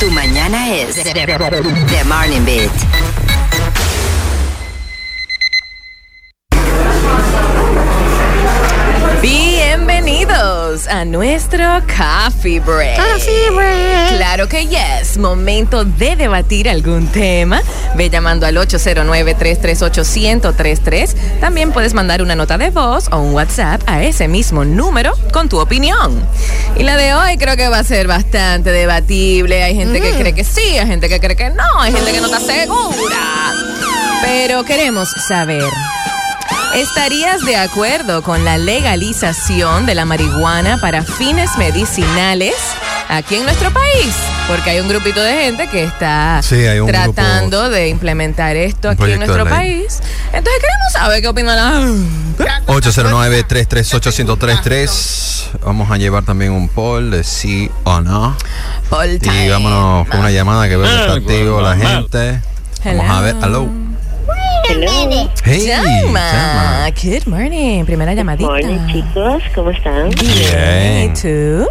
Tu mañana es The Morning Beat. Bienvenidos a nuestro Coffee Break. Coffee Break. Claro que yes. Momento de debatir algún tema. Ve llamando al 809-338-1033. También puedes mandar una nota de voz o un WhatsApp a ese mismo número con tu opinión. Y la de hoy creo que va a ser bastante debatible. Hay gente que cree que sí, hay gente que cree que no, hay gente que no está segura. Pero queremos saber. ¿Estarías de acuerdo con la legalización de la marihuana para fines medicinales aquí en nuestro país? Porque hay un grupito de gente que está Sí, hay un tratando de implementar esto aquí en nuestro país. Entonces queremos saber qué opinan la... 809-338-1033. Vamos a llevar también un poll de sí o no. Y time. vámonos con una llamada que veo que está activo la gente. Vamos a ver. Hello. Hey, Llama. llama. Good morning. Primera llamadita. Morning, chicos, ¿cómo están? Bien. ¿Y tú?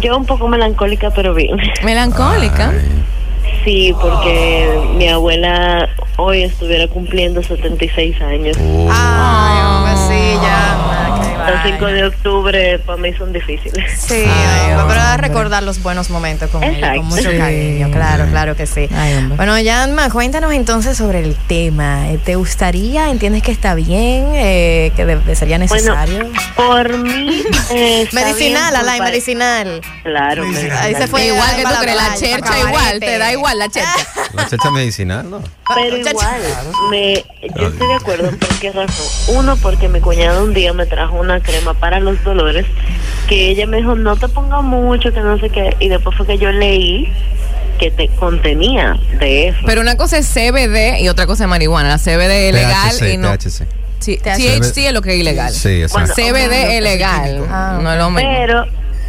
Yo un poco melancólica, pero bien. Melancólica. Ay, Sí, porque mi abuela hoy estuviera cumpliendo 76 años. oh. Ay, qué El 5 vaina. de octubre para mí son difíciles. Sí, Ay, hombre, pero hombre. recordar los buenos momentos con ella, Exacto. con mucho Sí. cariño, claro, claro que sí. Ay. Bueno, Yanma, cuéntanos entonces sobre el tema. Eh, ¿Te gustaría, entiendes que está bien, eh, que de- sería Bueno, necesario? por mí. eh, está medicinal, bien, pa- medicinal. Claro, Ahí se fue. igual que tú crees, la chercha igual, te da igual la chercha. La checha medicinal, ¿no? Pero igual, me, yo estoy de acuerdo. ¿Por qué razón? Uno, porque mi cuñado un día me trajo una crema para los dolores que ella me dijo, no te ponga mucho, que no sé qué. Y después fue que yo leí que te contenía de eso. Pero una cosa es CBD y otra cosa es marihuana. La CBD es legal THC, y no. THC. Sí, THC. THC es lo que es ilegal. Sí. CBD es legal. Ah, no es lo mismo. Pero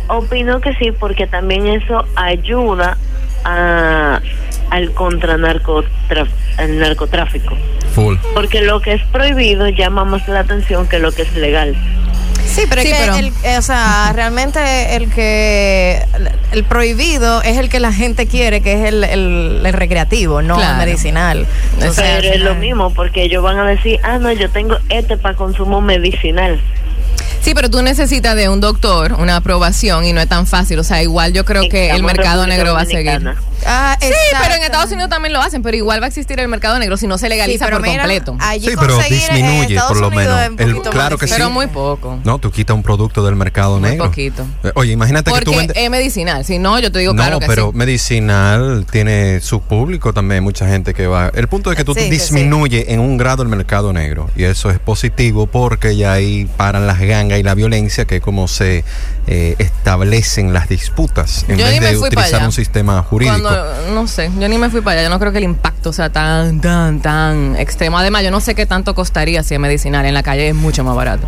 opino que sí, porque también eso ayuda a, al contra al narcotráfico. Full. Porque lo que es prohibido llama más la atención que lo que es legal. Sí, pero, es que pero- el- o sea, realmente el que el prohibido es el que la gente quiere, que es el, el- el recreativo, no Claro. el medicinal. Entonces, Pero es lo mismo, porque ellos van a decir, ah, no, yo tengo este para consumo medicinal. Sí, pero tú necesitas de un doctor, una aprobación y no es tan fácil. O sea, igual yo creo que el Estamos mercado negro va a seguir. Ah, Sí, pero en. Estados Unidos también lo hacen, pero igual va a existir el mercado negro si no se legaliza Sí, por mira, completo. allí Sí, pero disminuye por lo Unidos menos. un El- poquito claro que sí. Pero muy poco. No, tú quitas un producto del mercado Muy negro. poquito. Eh, Oye, imagínate que tú Porque vendes. es medicinal. Si no, yo te digo no, claro que pero sí. medicinal tiene su público también, mucha gente que va. El punto es que tú Sí, disminuye en un grado el mercado negro y eso es positivo porque ya ahí paran las gangas y la violencia que es como se eh, establecen las disputas en Yo vez de utilizar un sistema jurídico. Cuando, no sé, yo ni me fui para allá. Yo no creo que el impacto sea tan, tan, tan extremo. Además, yo no sé qué tanto costaría si es medicinal. En la calle es mucho más barato.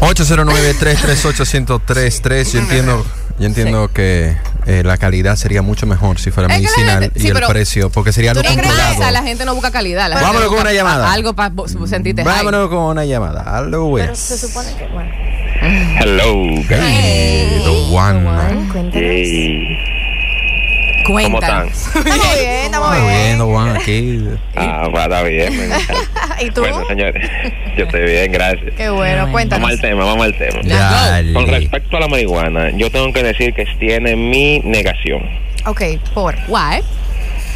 809-338-1033. Yo entiendo, yo entiendo que eh, la calidad sería mucho mejor si fuera Es medicinal gente- y sí, el pero precio, porque sería algo controlado. Sea, la gente no busca calidad. La Vámonos con una llamada. Algo para sentirte high. Vámonos con una llamada. Hello, Pero es. se supone que, bueno. Hello. Hey, the one. Juan, cuéntanos. ¿Cómo están? Estamos bien, estamos Muy bien, bien. the one, aquí. Ah, va, está bien. ¿Y tú? Bueno, señores, yo estoy bien, gracias. Qué bueno, Vamos cuéntanos. al tema, vamos al tema. Dale. Con respecto a la marihuana, yo tengo que decir que tiene mi negación. Ok, por. Why?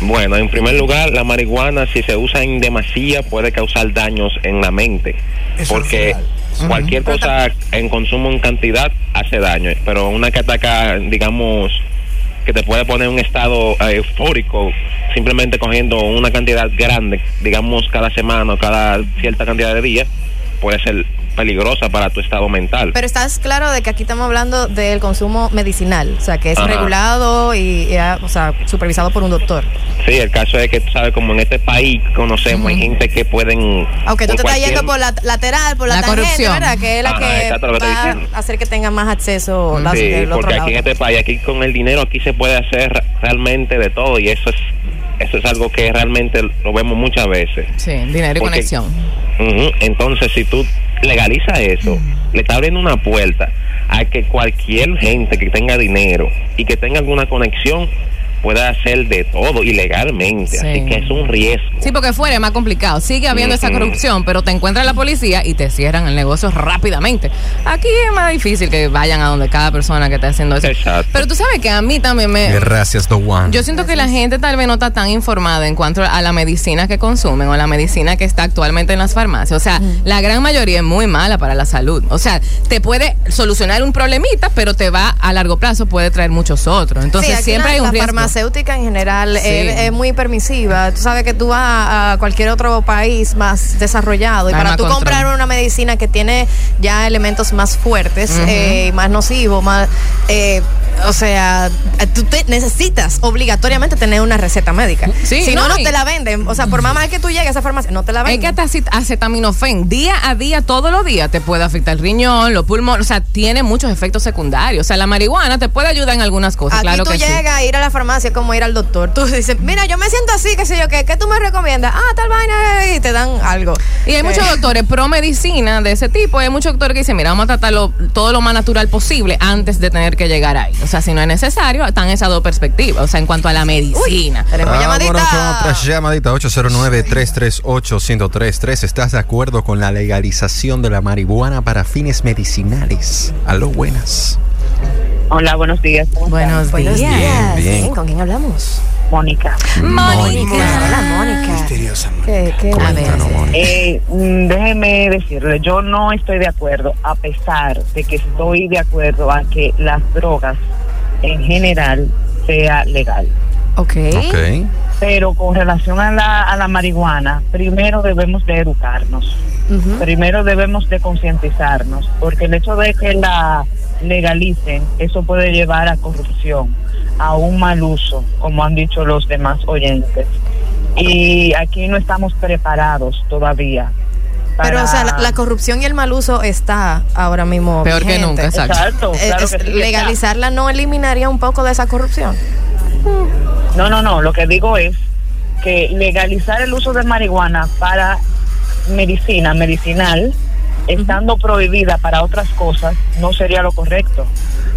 Bueno, en primer lugar, la marihuana, si se usa en demasía, puede causar daños en la mente. porque cualquier cosa en consumo en cantidad hace daño. Pero una que ataca, digamos, que te puede poner en un estado eh, eufórico, simplemente cogiendo una cantidad grande, digamos, cada semana o cada cierta cantidad de días, puede ser peligrosa para tu estado mental. Pero estás claro de que aquí estamos hablando del consumo medicinal, o sea, que es Ajá. regulado y, y, o sea, supervisado por un doctor. Sí, el caso es que, tú sabes, como en este país conocemos, hay gente que pueden... Aunque tú te estás cualquier- yendo por la lateral, por la, La tangente, corrupción. ¿verdad? Que es la Ajá, que va a hacer que tengan más acceso las- Sí, del otro porque aquí en lado. este país, aquí con el dinero, aquí se puede hacer re- realmente de todo y eso es eso es algo que realmente lo vemos muchas veces. Sí, dinero y Porque- conexión. Entonces, si tú legalizas eso, le está abriendo una puerta a que cualquier gente que tenga dinero y que tenga alguna conexión puede hacer de todo ilegalmente, Sí. así que es un riesgo. Sí, porque fuera es más complicado. Sigue habiendo esa corrupción, pero te encuentra la policía y te cierran el negocio rápidamente. Aquí es más difícil que vayan a donde cada persona que está haciendo eso. Exacto. Pero tú sabes que a mí también me... Gracias, The One. Yo siento que la gente tal vez no está tan informada en cuanto a la medicina que consumen o a la medicina que está actualmente en las farmacias. O sea, la gran mayoría es muy mala para la salud. O sea, te puede solucionar un problemita, pero te va a largo plazo, puede traer muchos otros. Entonces Sí, siempre hay un riesgo. Farmacéutica en general Sí. es, es muy permisiva. Tú sabes que tú vas a cualquier otro país más desarrollado y para tú control. comprar una medicina que tiene ya elementos más fuertes eh, y más nocivos, más, eh, o sea, tú te necesitas obligatoriamente tener una receta médica. Sí, si no, no, te la venden. O sea, por más mal que tú llegues a esa farmacia, no te la Es venden. que hasta acet- acetaminofén, día a día, todos los días, te puede afectar el riñón, los pulmones, o sea, tiene muchos efectos secundarios. O sea, la marihuana te puede ayudar en algunas cosas, Aquí claro tú que sí. llegas a ir a la farmacia como ir al doctor. Tú dices, mira, yo me siento así, qué sé yo, ¿qué, ¿qué tú me recomiendas? Ah, tal vaina, y te dan algo. Y hay muchos doctores pro medicina de ese tipo, hay muchos doctores que dicen, mira, vamos a tratarlo todo lo más natural posible antes de tener que llegar ahí. O sea, si no es necesario, están esas dos perspectivas, o sea, en cuanto a la medicina. Tenemos Vámonos llamadita. otra llamadita 809-338-1033. ¿Estás de acuerdo con la legalización de la marihuana para fines medicinales? Aló, buenas. Hola, buenos días. Buenos días. Bien, bien. ¿Con quién hablamos? Mónica. Mónica. Mónica. ¿Qué, qué a ver. Eh, mm, déjeme decirle, yo no estoy de acuerdo, a pesar de que estoy de acuerdo a que las drogas en general sea legal. Ok. Ok. Pero con relación a la, a la marihuana, primero debemos de educarnos. Primero debemos de concientizarnos, porque el hecho de que la legalicen, eso puede llevar a corrupción, a un mal uso, como han dicho los demás oyentes. Y aquí no estamos preparados todavía. Pero, o sea, la, corrupción y el mal uso está ahora mismo. Peor que nunca, exacto. Exacto, Eh, claro es- que sí que está. legalizarla no eliminaría un poco de esa corrupción. No, no, no. Lo que digo es que legalizar el uso de marihuana para medicina, medicinal, estando prohibida para otras cosas, no sería lo correcto.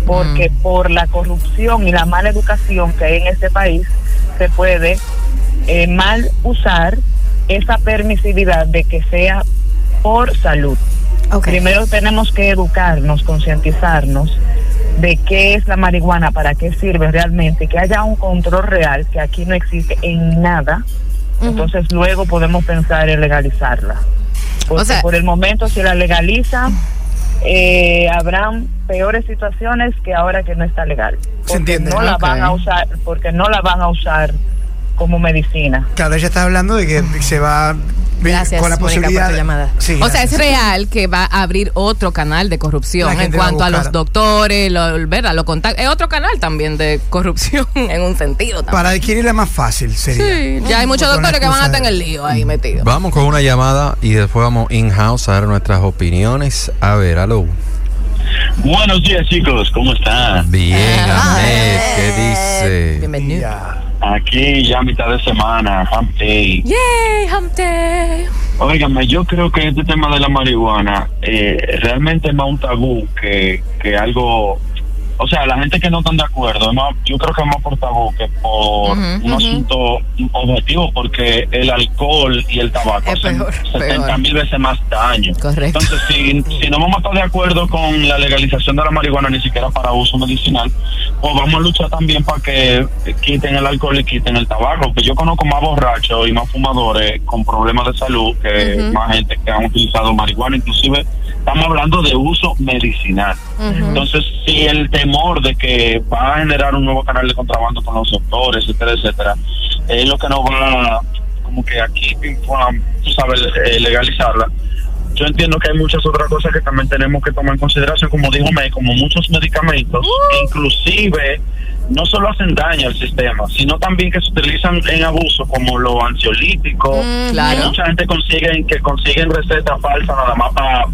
Porque por la corrupción y la mala educación que hay en este país, se puede eh, mal usar esa permisividad de que sea por salud. Primero tenemos que educarnos, concientizarnos de qué es la marihuana, para qué sirve realmente, que haya un control real que aquí no existe en nada. Entonces luego podemos pensar en legalizarla. Porque O sea- por el momento si la legalizan, eh, habrán peores situaciones que ahora que no está legal. Porque entiende, no la van a usar, porque no la van a usar como medicina. Claro, ella está hablando de que se va Gracias, con la Mónica, por posibilidad. tu llamada. Sí, O sea, es real que va a abrir otro canal de corrupción en a cuanto a, los doctores, lo, ¿verdad? Los contactos. Es otro canal también de corrupción en un sentido también. Para adquirirla más fácil sería. Sí, ya hay muchos doctores que van a estar en el lío ahí metidos. Vamos con una llamada y después vamos in-house a dar nuestras opiniones. A ver, aló. Buenos días chicos, ¿cómo están? Bien, Ah, Ahmed, ¿qué dice? Bienvenido. Aquí ya a mitad de semana, hump day. Yay, hump day. Óigame, yo creo que este tema de la marihuana eh, realmente es más un tabú que, que algo... O sea, la gente que no están de acuerdo, más- yo creo que es más por tabú que por un asunto objetivo, porque el alcohol y el tabaco hacen peor, 70 peor. mil veces más daño. Correcto. Entonces, si, si no vamos a estar de acuerdo con la legalización de la marihuana, ni siquiera para uso medicinal, pues vamos a luchar también para que quiten el alcohol y quiten el tabaco. Que yo conozco más borrachos y más fumadores con problemas de salud que más gente que han utilizado marihuana. Inclusive, estamos hablando de uso medicinal. Entonces, si el temor de que va a generar un nuevo canal de contrabando con los doctores, etcétera, etcétera, es lo que nos va a, como que aquí, tú sabes, eh, legalizarla. Yo entiendo que hay muchas otras cosas que también tenemos que tomar en consideración, como dijo May, como muchos medicamentos, que inclusive no solo hacen daño al sistema, sino también que se utilizan en abuso, como los ansiolíticos, Mm, Claro. que mucha gente consigue que consiguen recetas falsas nada más para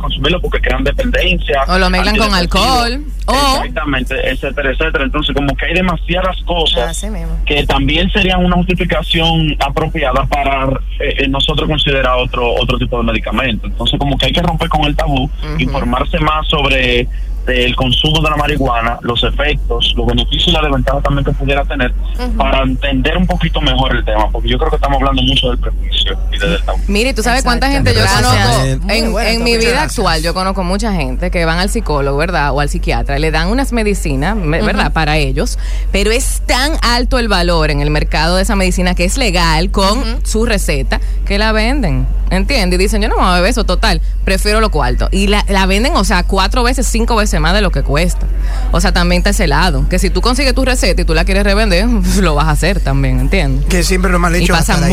consumirlo porque crean dependencia. O lo mezclan con alcohol. O Exactamente, etcétera, etcétera. Entonces, como que hay demasiadas cosas que también serían una justificación apropiada para eh, eh, nosotros considerar otro otro tipo de medicamento. Entonces, como que hay que romper con el tabú, informarse más sobre del consumo de la marihuana, los efectos, los beneficios y la desventaja también que pudiera tener para entender un poquito mejor el tema, porque yo creo que estamos hablando mucho del prejuicio y del tabú. Mire, ¿tú sabes cuánta gente yo conozco? En, bueno, en mi vida gracias. actual, yo conozco mucha gente que van al psicólogo, ¿verdad? O al psiquiatra, y le dan unas medicinas, me- ¿verdad? Para ellos, pero es tan alto el valor en el mercado de esa medicina que es legal con su receta que la venden. ¿Entiendes? Y dicen, yo no me voy a beber eso, total, prefiero lo cuarto. Y la, la venden, o sea, cuatro veces, cinco veces más de lo que cuesta. O sea, también está ese lado. Que si tú consigues tu receta y tú la quieres revender, lo vas a hacer también, ¿entiendes? Que siempre lo mal hecho Y pasa ahí.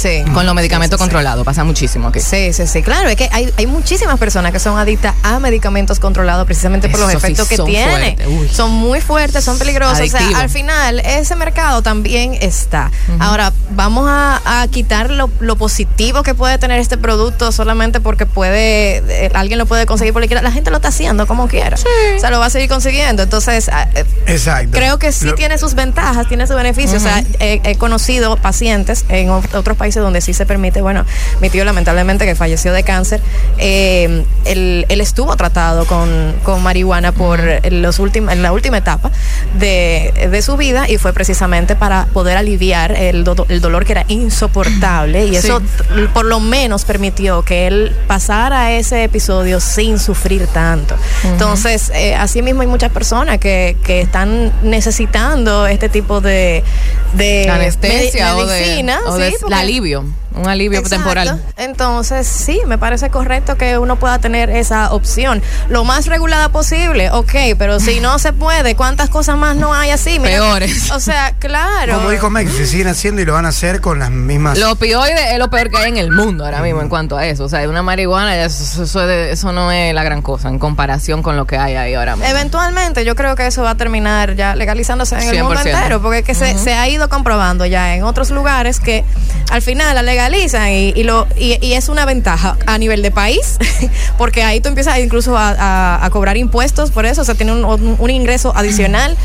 Sí. Con los medicamentos controlados, pasa muchísimo aquí. Sí, sí, sí. Claro, es que hay, hay muchísimas personas que son adictas a medicamentos controlados precisamente por los Eso efectos que tiene. Son muy fuertes, son peligrosos. O sea, al final, ese mercado también está. Ahora, vamos a, a quitar lo, lo positivo que puede tener este producto solamente porque puede, eh, alguien lo puede conseguir porque quiera. La gente lo está haciendo como quiera. O sea, lo va a seguir consiguiendo. Entonces, ah, eh, Exacto. Creo que sí Lo- tiene sus ventajas, tiene sus beneficios. O sea, he, he conocido pacientes en ot- otros países donde sí se permite. Bueno, mi tío lamentablemente que falleció de cáncer, eh, él, él estuvo tratado con, con marihuana por los últimos, en la última etapa de, de su vida y fue precisamente para poder aliviar el, do- el dolor que era insoportable y eso por lo menos permitió que él pasara ese episodio sin sufrir tanto. Entonces, eh, así mismo hay muchas personas que, que están necesitando este tipo de, de anestesia medi- o de, medicina, o sí, de porque- alivio, un alivio Exacto. temporal. Entonces, sí, me parece correcto que uno pueda tener esa opción. Lo más regulada posible, ok, pero si no se puede, ¿cuántas cosas más no hay así? Mira, Peores. O sea, claro. Como dijo Mex, se siguen haciendo y lo van a hacer con las mismas. Lo opioide es lo peor que hay en el mundo ahora mismo en cuanto a eso. O sea, una marihuana, ya eso, eso eso no es la gran cosa en comparación con lo que hay ahí ahora mismo. Eventualmente yo creo que eso va a terminar ya legalizándose en el mundo 100%. entero, porque es que se, se ha ido comprobando ya en otros lugares que al final la legalizan y, y lo, y, y es una ventaja a nivel de país, porque ahí tú empiezas incluso a, a- a cobrar impuestos por eso, o sea, tiene un, un- un ingreso adicional.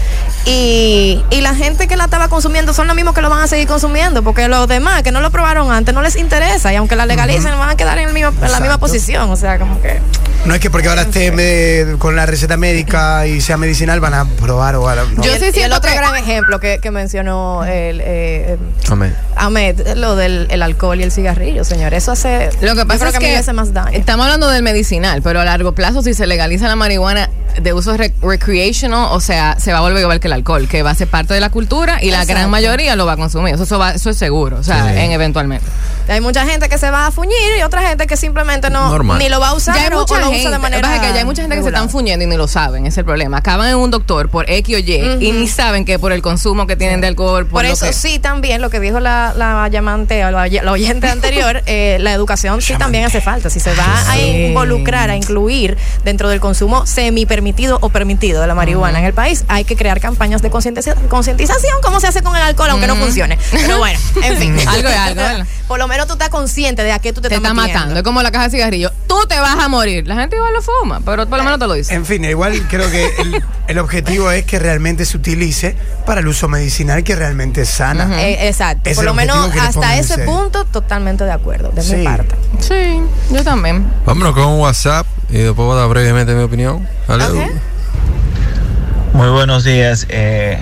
Y, y la gente que la estaba consumiendo son los mismos que lo van a seguir consumiendo, porque los demás que no lo probaron antes no les interesa y aunque la legalicen van a quedar en, el mismo- en la misma posición, o sea, como que... No es que porque ahora esté me- con la receta médica y sea medicinal van a probar o a, no. Yo sí y el siento otro que- gran ejemplo que, que mencionó el, eh, Amén. Ahmed, lo del el alcohol y el cigarrillo, señor. Eso hace. Lo que yo pasa creo es que, mil que veces más daño. estamos hablando del medicinal, pero a largo plazo si se legaliza la marihuana de uso rec- recreational, o sea, se va a volver igual que el alcohol, que va a ser parte de la cultura y la gran mayoría lo va a consumir. Eso, eso, va- eso es seguro, o sea, Sí. en eventualmente. Hay mucha gente que se va a fuñir y otra gente que simplemente no Normal. ni lo va a usar Ya hay mucha o lo gente, usa de manera. que ya hay mucha gente que se están fuñendo y ni lo saben, es el problema. Acaban en un doctor por X o Y y ni saben que por el consumo que tienen de alcohol, por, eso que- sí también lo que dijo la, la llamante o la oyente anterior, eh, la educación sí también hace falta. Si se va a involucrar, a incluir dentro del consumo semi permitido o permitido de la marihuana en el país, hay que crear campañas de concientiza- concientización, como se hace con el alcohol, aunque no funcione. Pero bueno, en fin. Algo es algo. Por lo menos tú estás consciente de a qué tú te, te estás está matando. Es como la caja de cigarrillos. Tú te vas a morir. La gente igual lo fuma, pero por lo menos te lo dice. En fin, igual creo que el, el objetivo es que realmente se utilice para el uso medicinal que realmente es sana. Eh, exacto. Es Por lo menos hasta ese. punto, totalmente de acuerdo, de Sí. mi parte. Sí, yo también. Vámonos con un WhatsApp y después voy a dar brevemente mi opinión. Dale. Ok. Muy buenos días. eh,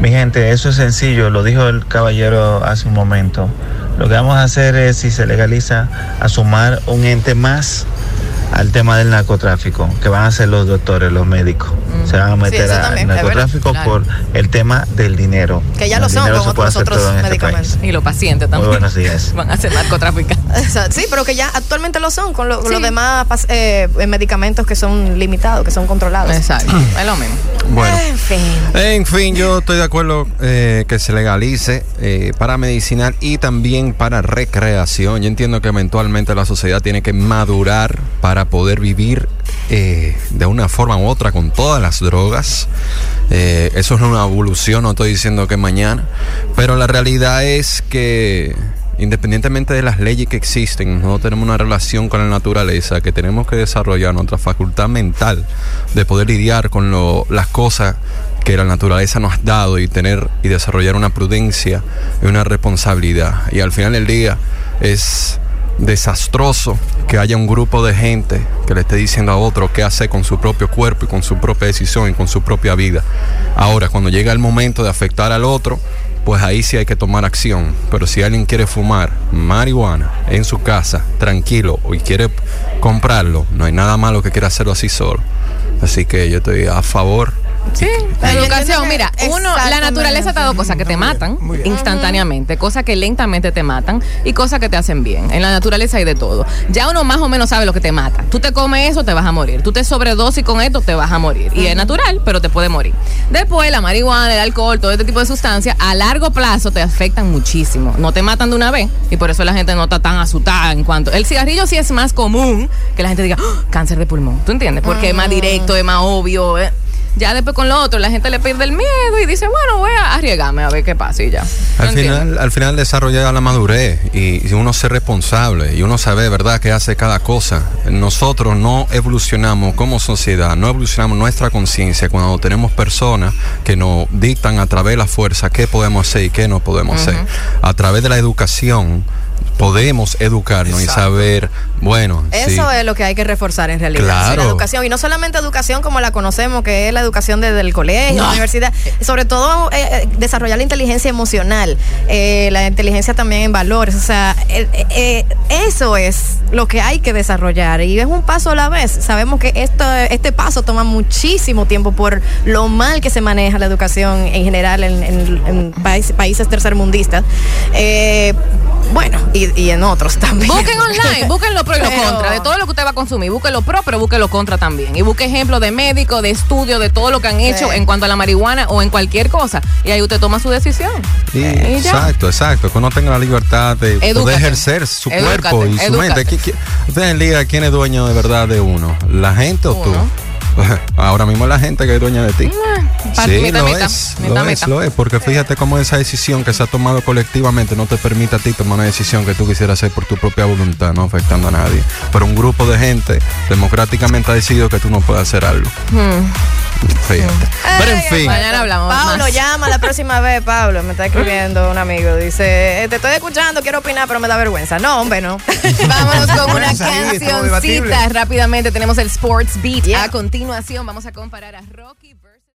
mi gente, eso es sencillo, lo dijo el caballero hace un momento. Lo que vamos a hacer es, si se legaliza, a sumar un ente más al tema del narcotráfico, que van a ser los doctores, los médicos. Se van a meter eso al narcotráfico por el tema del dinero. Que ya El lo son con se puede otros- hacer otros todo en este medicamentos. país. Y los pacientes Muy también. buenos días. Van a ser narcotraficantes. Sí, pero que ya actualmente lo son con lo- Sí. los demás eh, medicamentos que son limitados, que son controlados. Exacto. Es lo mismo. Bueno. En fin. En fin, yo estoy de acuerdo eh, que se legalice eh, para medicinal y también para recreación. Yo entiendo que eventualmente la sociedad tiene que madurar para poder vivir eh, de una forma u otra con todas las drogas. Eh, eso es una evolución, no estoy diciendo que mañana, pero la realidad es que independientemente de las leyes que existen, nosotros tenemos una relación con la naturaleza que tenemos que desarrollar nuestra facultad mental de poder lidiar con lo- las cosas que la naturaleza nos ha dado y tener y desarrollar una prudencia y una responsabilidad. Y al final del día es desastroso que haya un grupo de gente que le esté diciendo a otro qué hacer con su propio cuerpo y con su propia decisión y con su propia vida. Ahora, cuando llega el momento de afectar al otro, pues ahí sí hay que tomar acción. Pero si alguien quiere fumar marihuana en su casa, tranquilo, y quiere comprarlo, no hay nada malo que quiera hacerlo así solo. Así que yo estoy a favor Sí, la educación, mira, uno, la naturaleza te ha dado cosas que te matan muy bien. instantáneamente, cosas que lentamente te matan y cosas que te hacen bien. En la naturaleza hay de todo. Ya uno más o menos sabe lo que te mata. Tú te comes eso, te vas a morir. Tú te sobredosis con esto, te vas a morir. Y es natural, pero te puede morir. Después, la marihuana, el alcohol, todo este tipo de sustancias, a largo plazo te afectan muchísimo. No te matan de una vez y por eso la gente no está tan asustada en cuanto. El cigarrillo sí es más común que la gente diga "Ah, cáncer de pulmón. ¿Tú entiendes? Porque es más directo, es más obvio. eh. Ya después con lo otro, la gente le pierde el miedo y dice, bueno, voy a arriesgarme a ver qué pasa y ya. ¿Tú Al final, al final desarrolla la madurez y, y uno ser responsable y uno sabe, ¿verdad?, qué hace cada cosa. Nosotros no evolucionamos como sociedad, no evolucionamos nuestra conciencia cuando tenemos personas que nos dictan a través de la fuerza qué podemos hacer y qué no podemos hacer. A través de la educación podemos educarnos Exacto. y saber, bueno, Eso sí. es lo que hay que reforzar en realidad. Claro. Sí, La educación. Y no solamente educación como la conocemos, que es la educación desde el colegio, la universidad. Sobre todo eh, eh, desarrollar la inteligencia emocional, eh, la inteligencia también en valores. O sea, eh, eh, eso es lo que hay que desarrollar. Y es un paso a la vez. Sabemos que esto, este paso toma muchísimo tiempo por lo mal que se maneja la educación en general en, en- en país- países tercermundistas. Eh, bueno, y, y en otros también. Busquen online, busquen lo pro y lo Pero- contra de todo lo que usted va a consumir. Busquen lo pro, pero busquen lo contra también. Y busque ejemplos de médicos, de estudios, de todo lo que han hecho Sí. en cuanto a la marihuana o en cualquier cosa. Y ahí usted toma su decisión. Sí, exacto, exacto. Que uno tenga la libertad de Edúcate. poder ejercer su Edúcate, cuerpo y su mente. ¿Qui- qui- Ustedes digan quién es dueño de verdad de uno, la gente o tú. Ahora mismo la gente que es dueña de ti. pa- Sí, lo es, lo es, lo es, porque fíjate cómo esa decisión que se ha tomado colectivamente no te permite a ti tomar una decisión que tú quisieras hacer por tu propia voluntad, no afectando a nadie. Pero un grupo de gente democráticamente ha decidido que tú no puedes hacer algo. Fíjate. Pero en fin. Mañana hablamos Pablo, más. llama la próxima vez, Pablo. Me está escribiendo un amigo. Dice, te estoy escuchando, quiero opinar, pero me da vergüenza. No, hombre, no. Vámonos con una cancioncita. Rápidamente tenemos el Sports Beat. Yeah. A continuación vamos a comparar a Rocky